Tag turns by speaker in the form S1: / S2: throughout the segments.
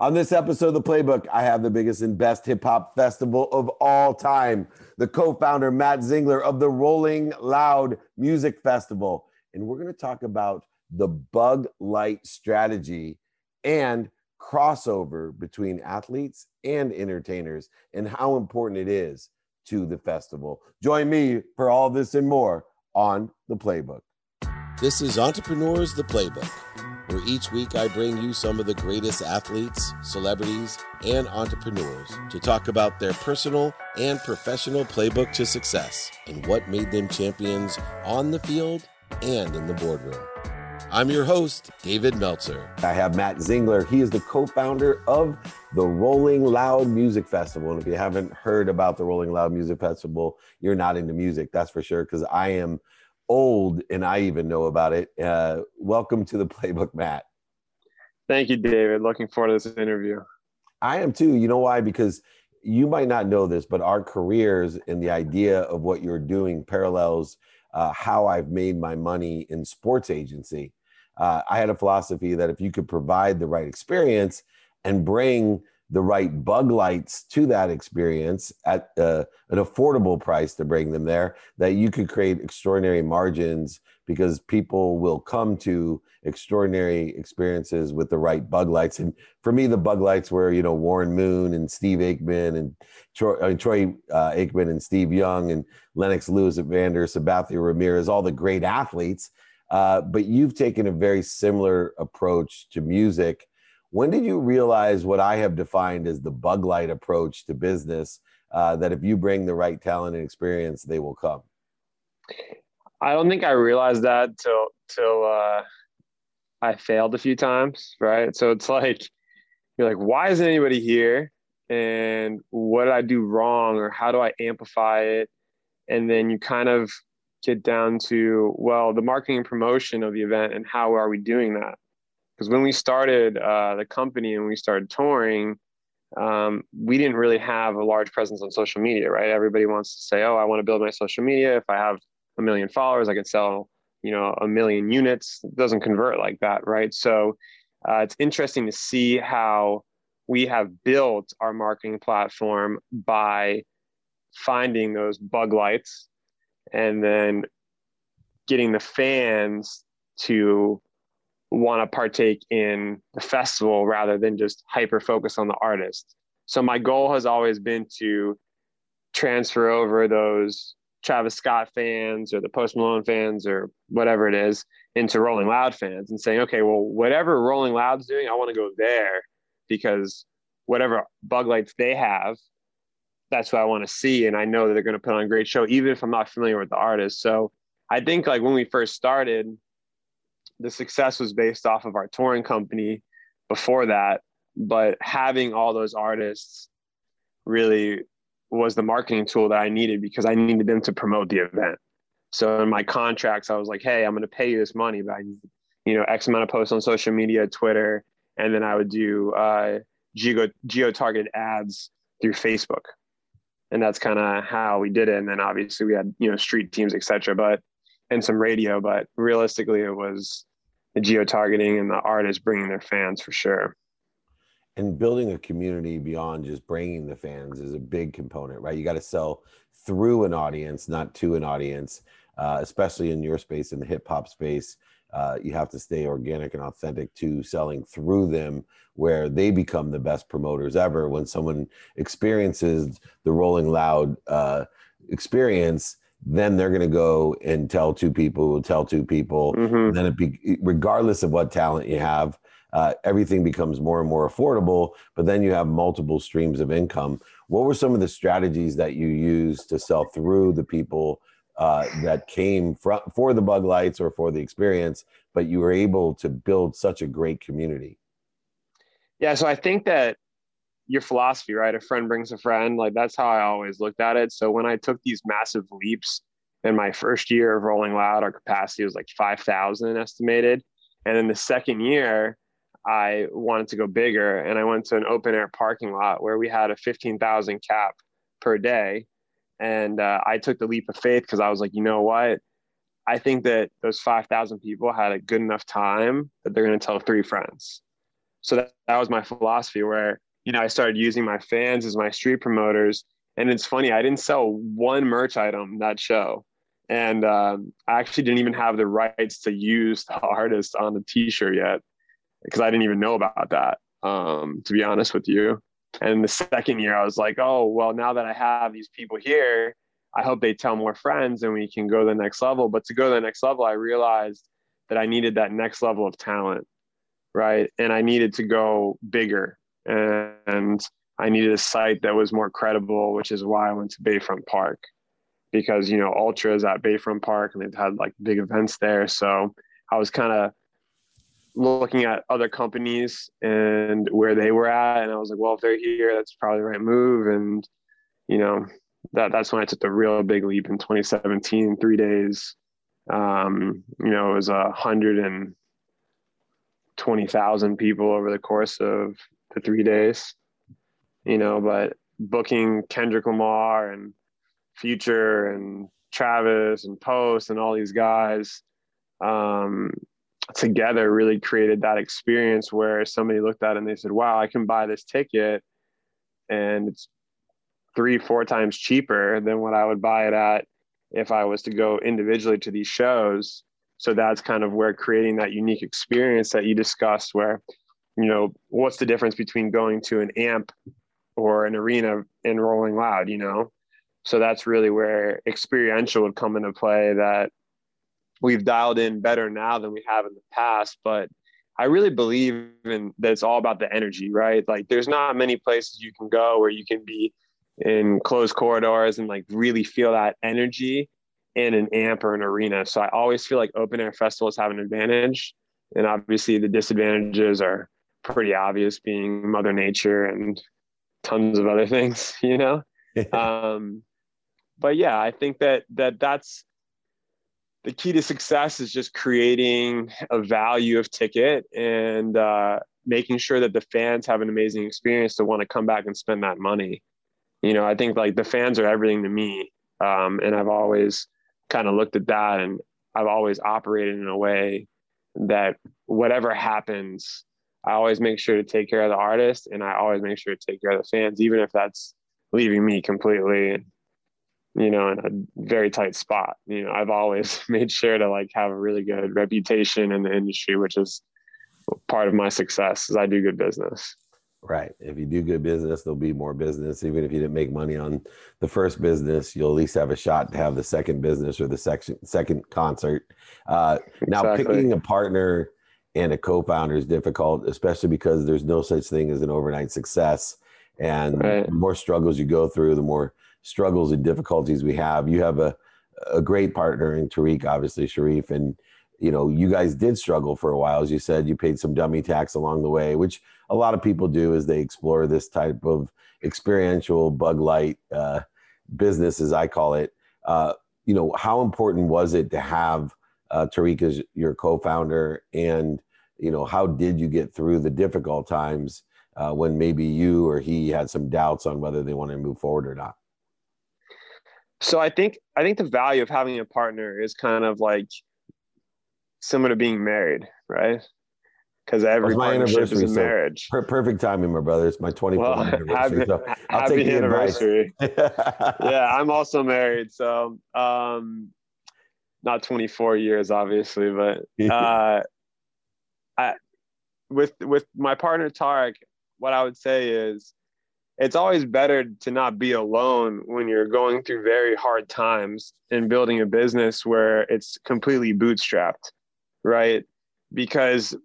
S1: On this episode of The Playbook, I have the biggest and best hip hop festival of all time, the co founder, Matt Zingler of the Rolling Loud Music Festival. And we're going to talk about the bug light strategy and crossover between athletes and entertainers and how important it is to the festival. Join me for all this and more on The Playbook.
S2: This is Entrepreneurs The Playbook where each week I bring you some of the greatest athletes, celebrities, and entrepreneurs to talk about their personal and professional playbook to success and what made them champions on the field and in the boardroom. I'm your host, David Meltzer.
S1: I have Matt Zingler. He is the co founder of the Rolling Loud Music Festival. And if you haven't heard about the Rolling Loud Music Festival, you're not into music, that's for sure, because I am old and I even know about it. Uh, welcome to the playbook, Matt.
S3: Thank you, David. Looking forward to this interview.
S1: I am too. You know why? Because you might not know this, but our careers and the idea of what you're doing parallels uh, how I've made my money in sports agency. Uh, I had a philosophy that if you could provide the right experience and bring the right bug lights to that experience at uh, an affordable price to bring them there, that you could create extraordinary margins because people will come to extraordinary experiences with the right bug lights. And for me, the bug lights were, you know, Warren Moon and Steve Aikman and Troy, uh, Troy uh, Aikman and Steve Young and Lennox Lewis Evander, Sabathia Ramirez, all the great athletes. Uh, but you've taken a very similar approach to music when did you realize what I have defined as the bug light approach to business? Uh, that if you bring the right talent and experience, they will come.
S3: I don't think I realized that till till uh, I failed a few times, right? So it's like you're like, why isn't anybody here? And what did I do wrong, or how do I amplify it? And then you kind of get down to well, the marketing and promotion of the event, and how are we doing that? Because when we started uh, the company and we started touring um, we didn't really have a large presence on social media right? Everybody wants to say oh i want to build my social media. If i have a million followers i could sell you know a million units. It doesn't convert like that right? So uh, it's interesting to see how we have built our marketing platform by finding those bug lights and then getting the fans to want to partake in the festival rather than just hyper focus on the artist. So my goal has always been to transfer over those Travis Scott fans or the Post Malone fans or whatever it is into Rolling Loud fans and saying, okay, well, whatever Rolling Loud's doing, I want to go there because whatever bug lights they have, that's what I want to see. And I know that they're going to put on a great show, even if I'm not familiar with the artist. So I think like when we first started, the success was based off of our touring company before that but having all those artists really was the marketing tool that I needed because I needed them to promote the event. So in my contracts, I was like, "Hey, I'm going to pay you this money, but I, need you know, X amount of posts on social media, Twitter, and then I would do uh, geo geo targeted ads through Facebook, and that's kind of how we did it. And then obviously we had you know street teams, etc. But and some radio, but realistically, it was the geo targeting and the artists bringing their fans for sure.
S1: And building a community beyond just bringing the fans is a big component, right? You got to sell through an audience, not to an audience, uh, especially in your space, in the hip hop space. Uh, you have to stay organic and authentic to selling through them where they become the best promoters ever when someone experiences the rolling loud uh, experience then they're going to go and tell two people, tell two people. Mm-hmm. then it be, regardless of what talent you have, uh, everything becomes more and more affordable. But then you have multiple streams of income. What were some of the strategies that you used to sell through the people uh, that came from, for the bug lights or for the experience, but you were able to build such a great community?
S3: Yeah, so I think that your philosophy, right? A friend brings a friend. Like that's how I always looked at it. So when I took these massive leaps in my first year of Rolling Loud, our capacity was like 5,000 estimated. And then the second year, I wanted to go bigger and I went to an open air parking lot where we had a 15,000 cap per day. And uh, I took the leap of faith because I was like, you know what? I think that those 5,000 people had a good enough time that they're going to tell three friends. So that, that was my philosophy where, you know, I started using my fans as my street promoters. And it's funny, I didn't sell one merch item that show. And um, I actually didn't even have the rights to use the artist on the t-shirt yet because I didn't even know about that, um, to be honest with you. And the second year, I was like, oh, well, now that I have these people here, I hope they tell more friends and we can go to the next level. But to go to the next level, I realized that I needed that next level of talent, right? And I needed to go bigger. And I needed a site that was more credible, which is why I went to Bayfront Park because, you know, Ultra is at Bayfront Park and they've had like big events there. So I was kind of looking at other companies and where they were at. And I was like, well, if they're here, that's probably the right move. And, you know, that that's when I took the real big leap in 2017, three days. Um, you know, it was a hundred and twenty thousand people over the course of the three days. You know, but booking Kendrick Lamar and Future and Travis and Post and all these guys um, together really created that experience where somebody looked at it and they said, "Wow, I can buy this ticket, and it's three, four times cheaper than what I would buy it at if I was to go individually to these shows. So that's kind of where creating that unique experience that you discussed, where, you know, what's the difference between going to an amp or an arena and rolling loud, you know? So that's really where experiential would come into play that we've dialed in better now than we have in the past. But I really believe in that it's all about the energy, right? Like there's not many places you can go where you can be in closed corridors and like really feel that energy in an amp or an arena. So I always feel like open air festivals have an advantage. And obviously the disadvantages are pretty obvious being mother nature and tons of other things, you know? um, but yeah, I think that, that that's the key to success is just creating a value of ticket and uh, making sure that the fans have an amazing experience to want to come back and spend that money you know, I think like the fans are everything to me. Um, and I've always kind of looked at that and I've always operated in a way that whatever happens, I always make sure to take care of the artist and I always make sure to take care of the fans, even if that's leaving me completely, you know, in a very tight spot. You know, I've always made sure to like have a really good reputation in the industry, which is part of my success is I do good business.
S1: Right. If you do good business, there'll be more business. Even if you didn't make money on the first business, you'll at least have a shot to have the second business or the second second concert. Uh, now, exactly. picking a partner and a co-founder is difficult, especially because there's no such thing as an overnight success. And right. the more struggles you go through, the more struggles and difficulties we have. You have a a great partner in Tariq, obviously Cherif, and you know, you guys did struggle for a while. As you said, you paid some dummy tax along the way, which a lot of people do as they explore this type of experiential bug light uh, business, as I call it. Uh, you know, how important was it to have uh, Tariq as your co-founder, and you know, how did you get through the difficult times uh, when maybe you or he had some doubts on whether they wanted to move forward or not?
S3: So I think I think the value of having a partner is kind of like similar to being married, right? Because every partnership is a so marriage.
S1: Per- perfect timing, my brother. It's my 24th well, anniversary.
S3: Happy,
S1: so
S3: I'll happy take the anniversary. yeah, I'm also married. So um, not 24 years, obviously, but uh, I, with with my partner Tariq, what I would say is it's always better to not be alone when you're going through very hard times and building a business where it's completely bootstrapped right? Because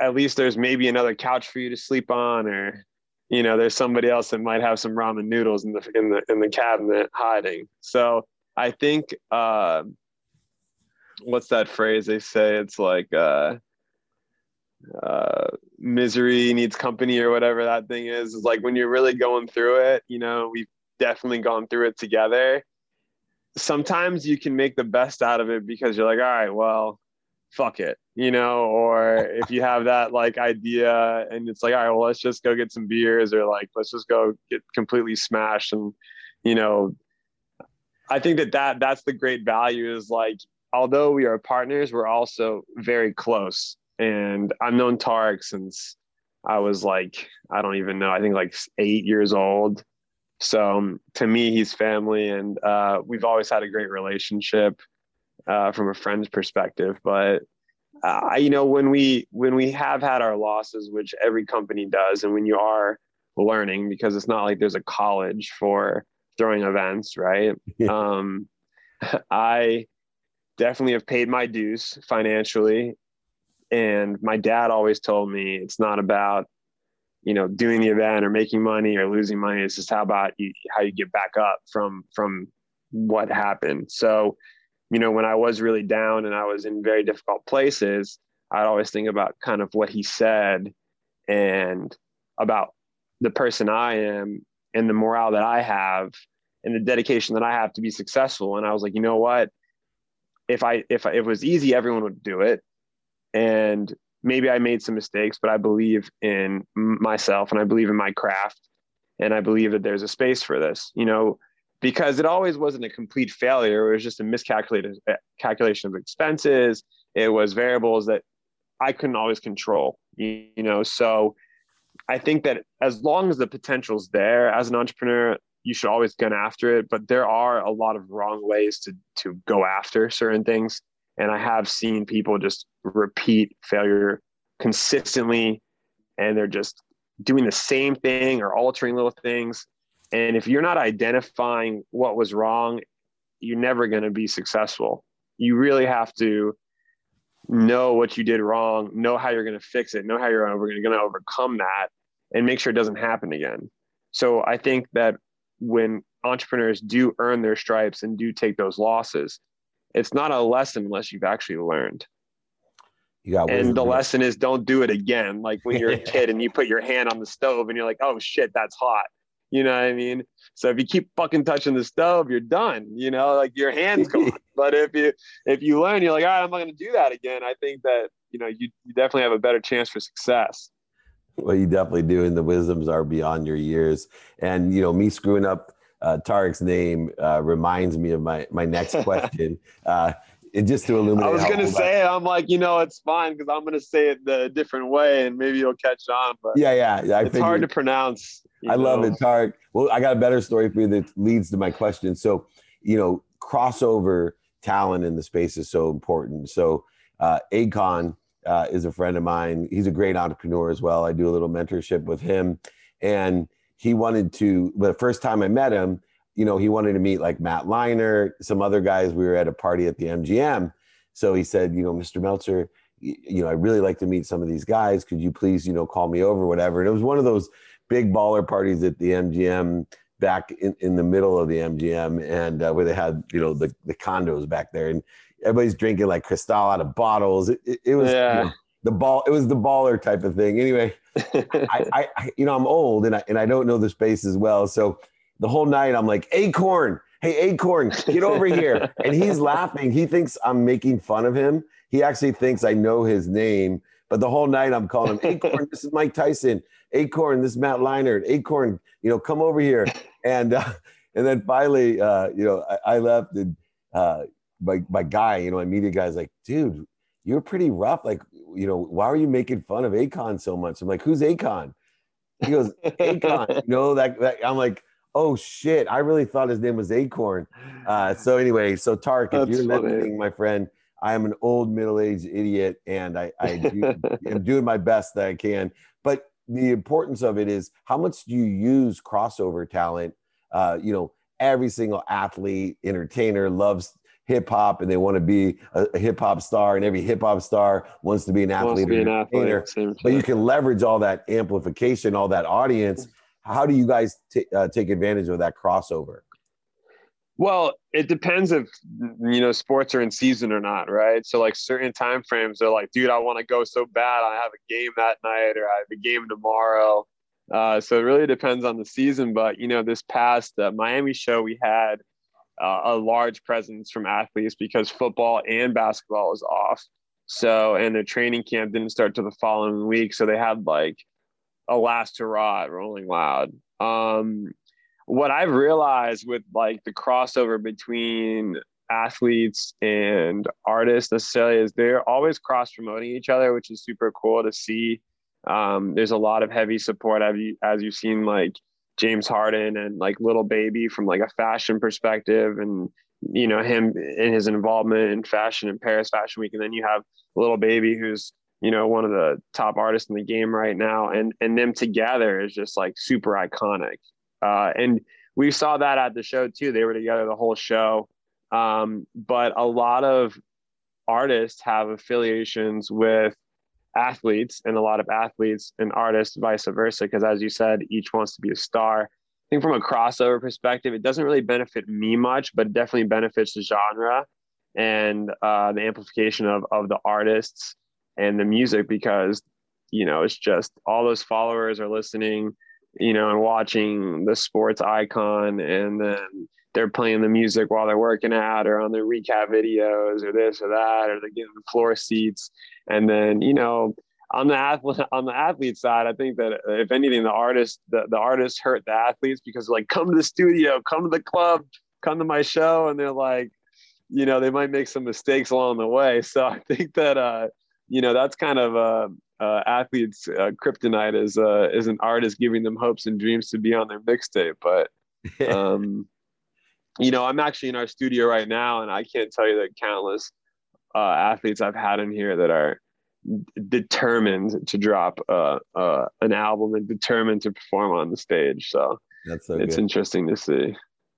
S3: at least there's maybe another couch for you to sleep on, or you know, there's somebody else that might have some ramen noodles in the in the in the cabinet hiding. So I think uh, what's that phrase they say? It's like uh, uh, misery needs company or whatever that thing is. It's like when you're really going through it. You know, we've definitely gone through it together sometimes you can make the best out of it because you're like, all right, well, fuck it, you know, or if you have that like idea and it's like, all right, well, let's just go get some beers or like, let's just go get completely smashed. And, you know, I think that, that that's the great value is like, although we are partners, we're also very close and I've known Tariq since I was like I don't even know I think like eight years old. So um, to me, he's family, and uh, we've always had a great relationship uh, from a friend's perspective. But uh, you know, when we when we have had our losses, which every company does, and when you are learning, because it's not like there's a college for throwing events, right? um, I definitely have paid my dues financially, and my dad always told me it's not about you know doing the event or making money or losing money. It's just how about you how you get back up from from what happened. So you know when i was really down and i was in very difficult places i'd always think about kind of what he said and about the person i am and the morale that i have and the dedication that i have to be successful. And i was like you know what if i if, it was easy everyone would do it and maybe I made some mistakes, but I believe in myself and I believe in my craft. And I believe that there's a space for this, you know, because it always wasn't a complete failure. It was just a miscalculated uh, calculation of expenses. It was variables that I couldn't always control, you, you know. So I think that as long as the potential's there as an entrepreneur, you should always get after it. But there are a lot of wrong ways to to go after certain things. And I have seen people just repeat failure consistently and they're just doing the same thing or altering little things. And if you're not identifying what was wrong, you're never going to be successful. You really have to know what you did wrong, know how you're going to fix it, know how you're going to overcome that, and make sure it doesn't happen again. So I think that when entrepreneurs do earn their stripes and do take those losses, it's not a lesson unless you've actually learned. You got and the lesson is don't do it again. Like when you're a kid and you put your hand on the stove and you're like, oh shit, that's hot. You know what I mean? So if you keep fucking touching the stove, you're done. You know, like your hand's gone. but if you if you learn, you're like, all right, I'm not gonna do that again. I think that you know you, you definitely have a better chance for success.
S1: Well, you definitely do, and the wisdoms are beyond your years. And you know, me screwing up uh, Tariq's name uh, reminds me of my my next question. uh, it just to illuminate.
S3: I was gonna say, I'm like, you know, it's fine because I'm gonna say it the different way, and maybe you'll catch on. But
S1: yeah, yeah, yeah
S3: it's figured. hard to pronounce.
S1: I know? love it, Tariq. Well, I got a better story for you that leads to my question. So, you know, crossover talent in the space is so important. So, uh, Akon uh, is a friend of mine. He's a great entrepreneur as well. I do a little mentorship with him, and he wanted to, the first time I met him, you know, he wanted to meet like Matt Leinart, some other guys. We were at a party at the MGM. So he said, you know, Mr. Meltzer, you know, I really like to meet some of these guys. Could you please, you know, call me over, whatever. And it was one of those big baller parties at the MGM back in, in the middle of the MGM and uh, where they had, you know, the, the condos back there. And everybody's drinking like Cristal out of bottles. It, it, it was, yeah. you know, the ball it was the baller type of thing. Anyway I, I you know i'm old and i and i don't know the space as well. So the whole night i'm like acorn! Hey acorn get over here. And he's laughing. He thinks i'm making fun of him. He actually thinks i know his name. But the whole night i'm calling him acorn this is mike tyson. Acorn this is matt leinart. Acorn you know come over here. And uh, and then finally uh, you know I, I left and uh, my, my guy you know my media guy's like dude you're pretty rough like you know, why are you making fun of Akon so much? I'm like, who's Akon? He goes, Akon. you know, that, that I'm like, oh shit, I really thought his name was Acorn. Uh, so anyway, so Tariq, if you're funny. listening, my friend, I am an old middle-aged idiot, and I, I do, am doing my best that I can. But the importance of it is how much do you use crossover talent? Uh, you know, every single athlete, entertainer loves hip hop and they want to be a, a hip hop star, and every hip hop star wants to be an athlete. Be an athlete but you can leverage all that amplification, all that audience. How do you guys t- uh, take advantage of that crossover?
S3: Well, it depends if you know sports are in season or not, right? So like certain time frames, they're like, dude, I want to go so bad. I have a game that night, or I have a game tomorrow. Uh, so it really depends on the season. But you know, this past uh, Miami show, we had uh, a large presence from athletes because football and basketball was off. So, and their training camp didn't start till the following week. So they had like a last hurrah Rolling Loud. Um, what I've realized with like the crossover between athletes and artists necessarily is they're always cross promoting each other, which is super cool to see. Um, there's a lot of heavy support as, you, as you've seen like James Harden and like Lil Baby from like a fashion perspective and you know him in his involvement in fashion in Paris Fashion Week. And then you have Lil Baby who's you know one of the top artists in the game right now. And and them together is just like super iconic. Uh, and we saw that at the show too. They were together the whole show. Um, but a lot of artists have affiliations with athletes and a lot of athletes and artists vice versa because as you said each wants to be a star. I think from a crossover perspective it doesn't really benefit me much but it definitely benefits the genre and uh, the amplification of, of the artists and the music because you know it's just all those followers are listening you know and watching the sports icon and then they're playing the music while they're working out or on their recap videos or this or that or they're getting floor seats. And then you know on the athlete on the athlete side i think that if anything the artist the, the artists hurt the athletes because like come to the studio come to the club come to my show. And they're like you know they might make some mistakes along the way. So i think that uh you know that's kind of uh, uh athletes uh, kryptonite is uh is an artist giving them hopes and dreams to be on their mixtape. But um you know, I'm actually in our studio right now, and I can't tell you the countless uh, athletes I've had in here that are determined to drop uh, uh, an album and determined to perform on the stage. So that's so it's good. interesting to see.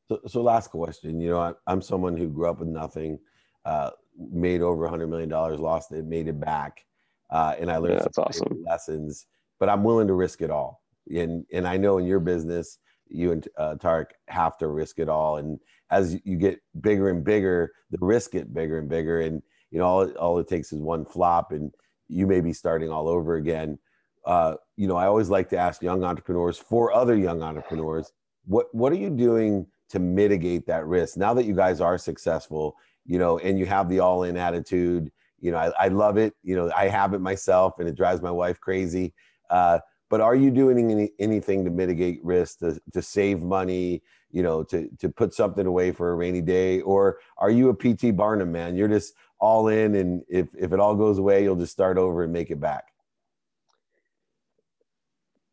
S1: So, so last question. You know, I, I'm someone who grew up with nothing, uh, made over a hundred million dollars, lost it, made it back, uh, and I learned
S3: yeah, that's awesome
S1: lessons. But I'm willing to risk it all. And and I know in your business, you and uh, Tariq have to risk it all. And as you get bigger and bigger, the risk get bigger and bigger. And you know, all, all it takes is one flop, and you may be starting all over again. Uh, you know, I always like to ask young entrepreneurs for other young entrepreneurs, what what are you doing to mitigate that risk now that you guys are successful? You know, and you have the all-in attitude. You know, I, I love it. You know, I have it myself, and it drives my wife crazy. Uh, but are you doing any, anything to mitigate risk to, to save money you know to to put something away for a rainy day? Or are you a pt barnum man? You're just all in and if if it all goes away you'll just start over and make it back.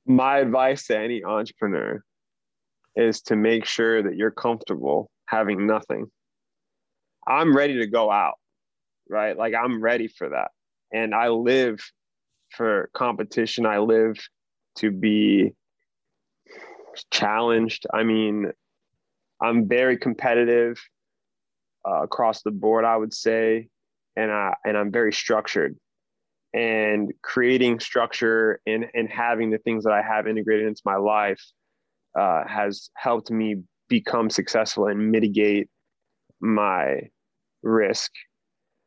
S3: My advice to any entrepreneur is to make sure that you're comfortable having nothing. I'm ready to go out right? Like i'm ready for that. And i live for competition. I live to be challenged. I mean, I'm very competitive uh, across the board, I would say, and I and I'm very structured. And creating structure and and having the things that I have integrated into my life uh, has helped me become successful and mitigate my risk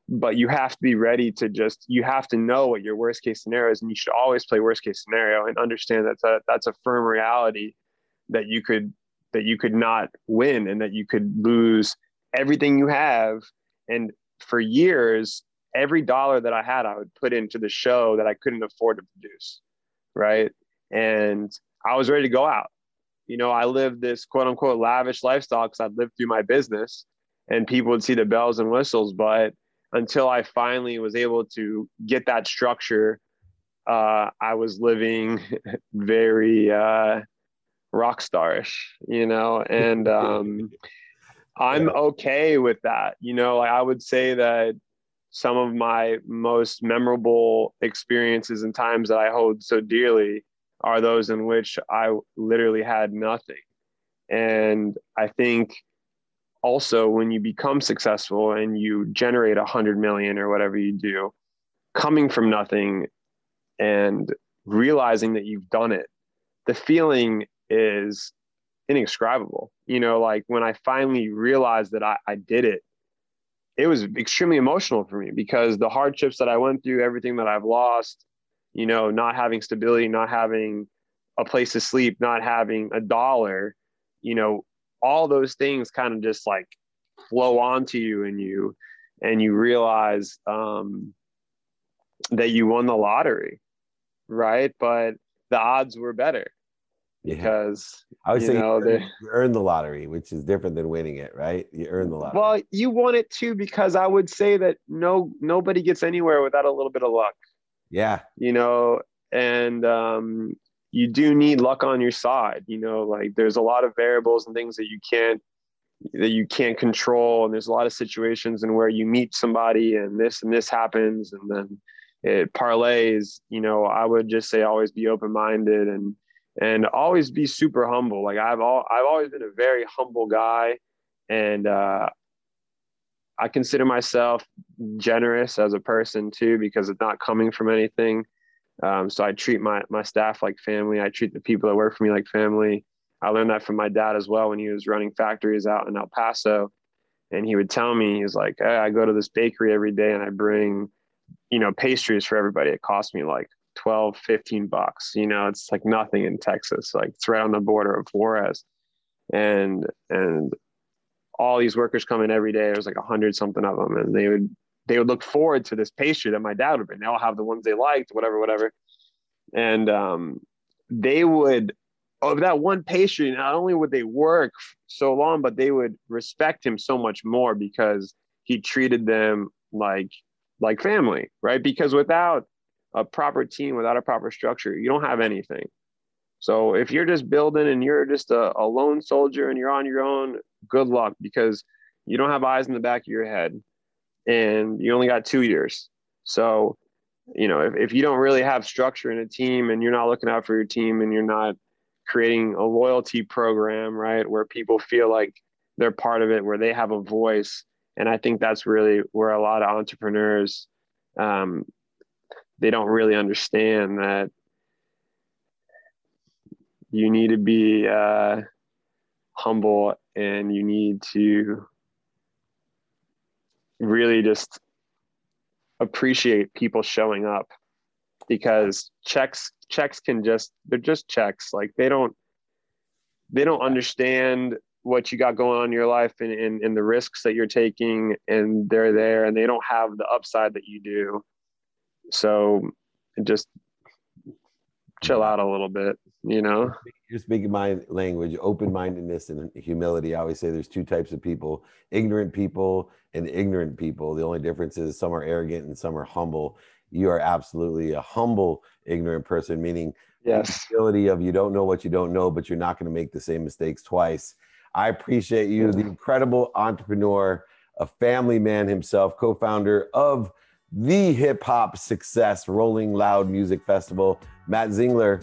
S3: but you have to be ready to just you have to know what your worst case scenario is and you should always play worst case scenario and understand that's a that's a firm reality that you could that you could not win and that you could lose everything you have. And for years every dollar that i had i would put into the show that i couldn't afford to produce right? And i was ready to go out. You know i lived this quote unquote lavish lifestyle because i'd lived through my business and people would see the bells and whistles but until I finally was able to get that structure, uh, I was living very uh, rock starish, you know, and um, I'm okay with that. You know, like I would say that some of my most memorable experiences and times that I hold so dearly are those in which I literally had nothing. And I think also when you become successful and you generate a hundred million or whatever you do coming from nothing and realizing that you've done it the feeling is indescribable. You know like when i finally realized that I, I did it it was extremely emotional for me because the hardships that i went through everything that i've lost you know not having stability not having a place to sleep not having a dollar you know all those things kind of just like flow onto you and you and you realize um, that you won the lottery right but the odds were better yeah. because
S1: I would
S3: you
S1: say
S3: know,
S1: you,
S3: they-
S1: earn, you earn the lottery, which is different than winning it, right? You earn the lottery.
S3: well, you won it too because I would say that no nobody gets anywhere without a little bit of luck.
S1: yeah,
S3: you know, and um, you do need luck on your side. You know, like there's a lot of variables and things that you can't that you can't control, and there's a lot of situations and where you meet somebody and this and this happens, and then it parlays. You know, I would just say always be open minded and and always be super humble. Like I've all I've always been a very humble guy, and uh, I consider myself generous as a person too because it's not coming from anything. Um, so I treat my my staff like family. I treat the people that work for me like family. I learned that from my dad as well when he was running factories out in El Paso, and he would tell me he was like, hey, I go to this bakery every day and I bring, you know, pastries for everybody. It costs me like 12, 15 bucks. You know, it's like nothing in Texas. Like it's right on the border of Juarez, and and all these workers come in every day. There's like a hundred something of them, and they would they would look forward to this pastry that my dad would bring. They all have the ones they liked, whatever, whatever. And um, they would of that one pastry. Not only would they work so long, but they would respect him so much more because he treated them like like family, right? Because without a proper team, without a proper structure, you don't have anything. So if you're just building and you're just a, a lone soldier and you're on your own, good luck because you don't have eyes in the back of your head and you only got two years. So, you know, if, if you don't really have structure in a team and you're not looking out for your team and you're not creating a loyalty program, right, where people feel like they're part of it, where they have a voice. And I think that's really where a lot of entrepreneurs, um, they don't really understand that you need to be uh, humble and you need to really just appreciate people showing up because checks checks can just they're just checks. Like they don't they don't understand what you got going on in your life and, and, and the risks that you're taking and they're there and they don't have the upside that you do. So just chill out a little bit you know
S1: you're speaking my language, open mindedness and humility. I always say there's two types of people ignorant people and ignorant people. The only difference is some are arrogant and some are humble. You are absolutely a humble, ignorant person, meaning
S3: yes
S1: humility of you don't know what you don't know, but you're not going to make the same mistakes twice. I appreciate you, the incredible entrepreneur, a family man himself, co founder of the hip hop success Rolling Loud Music Festival, Matt Zingler.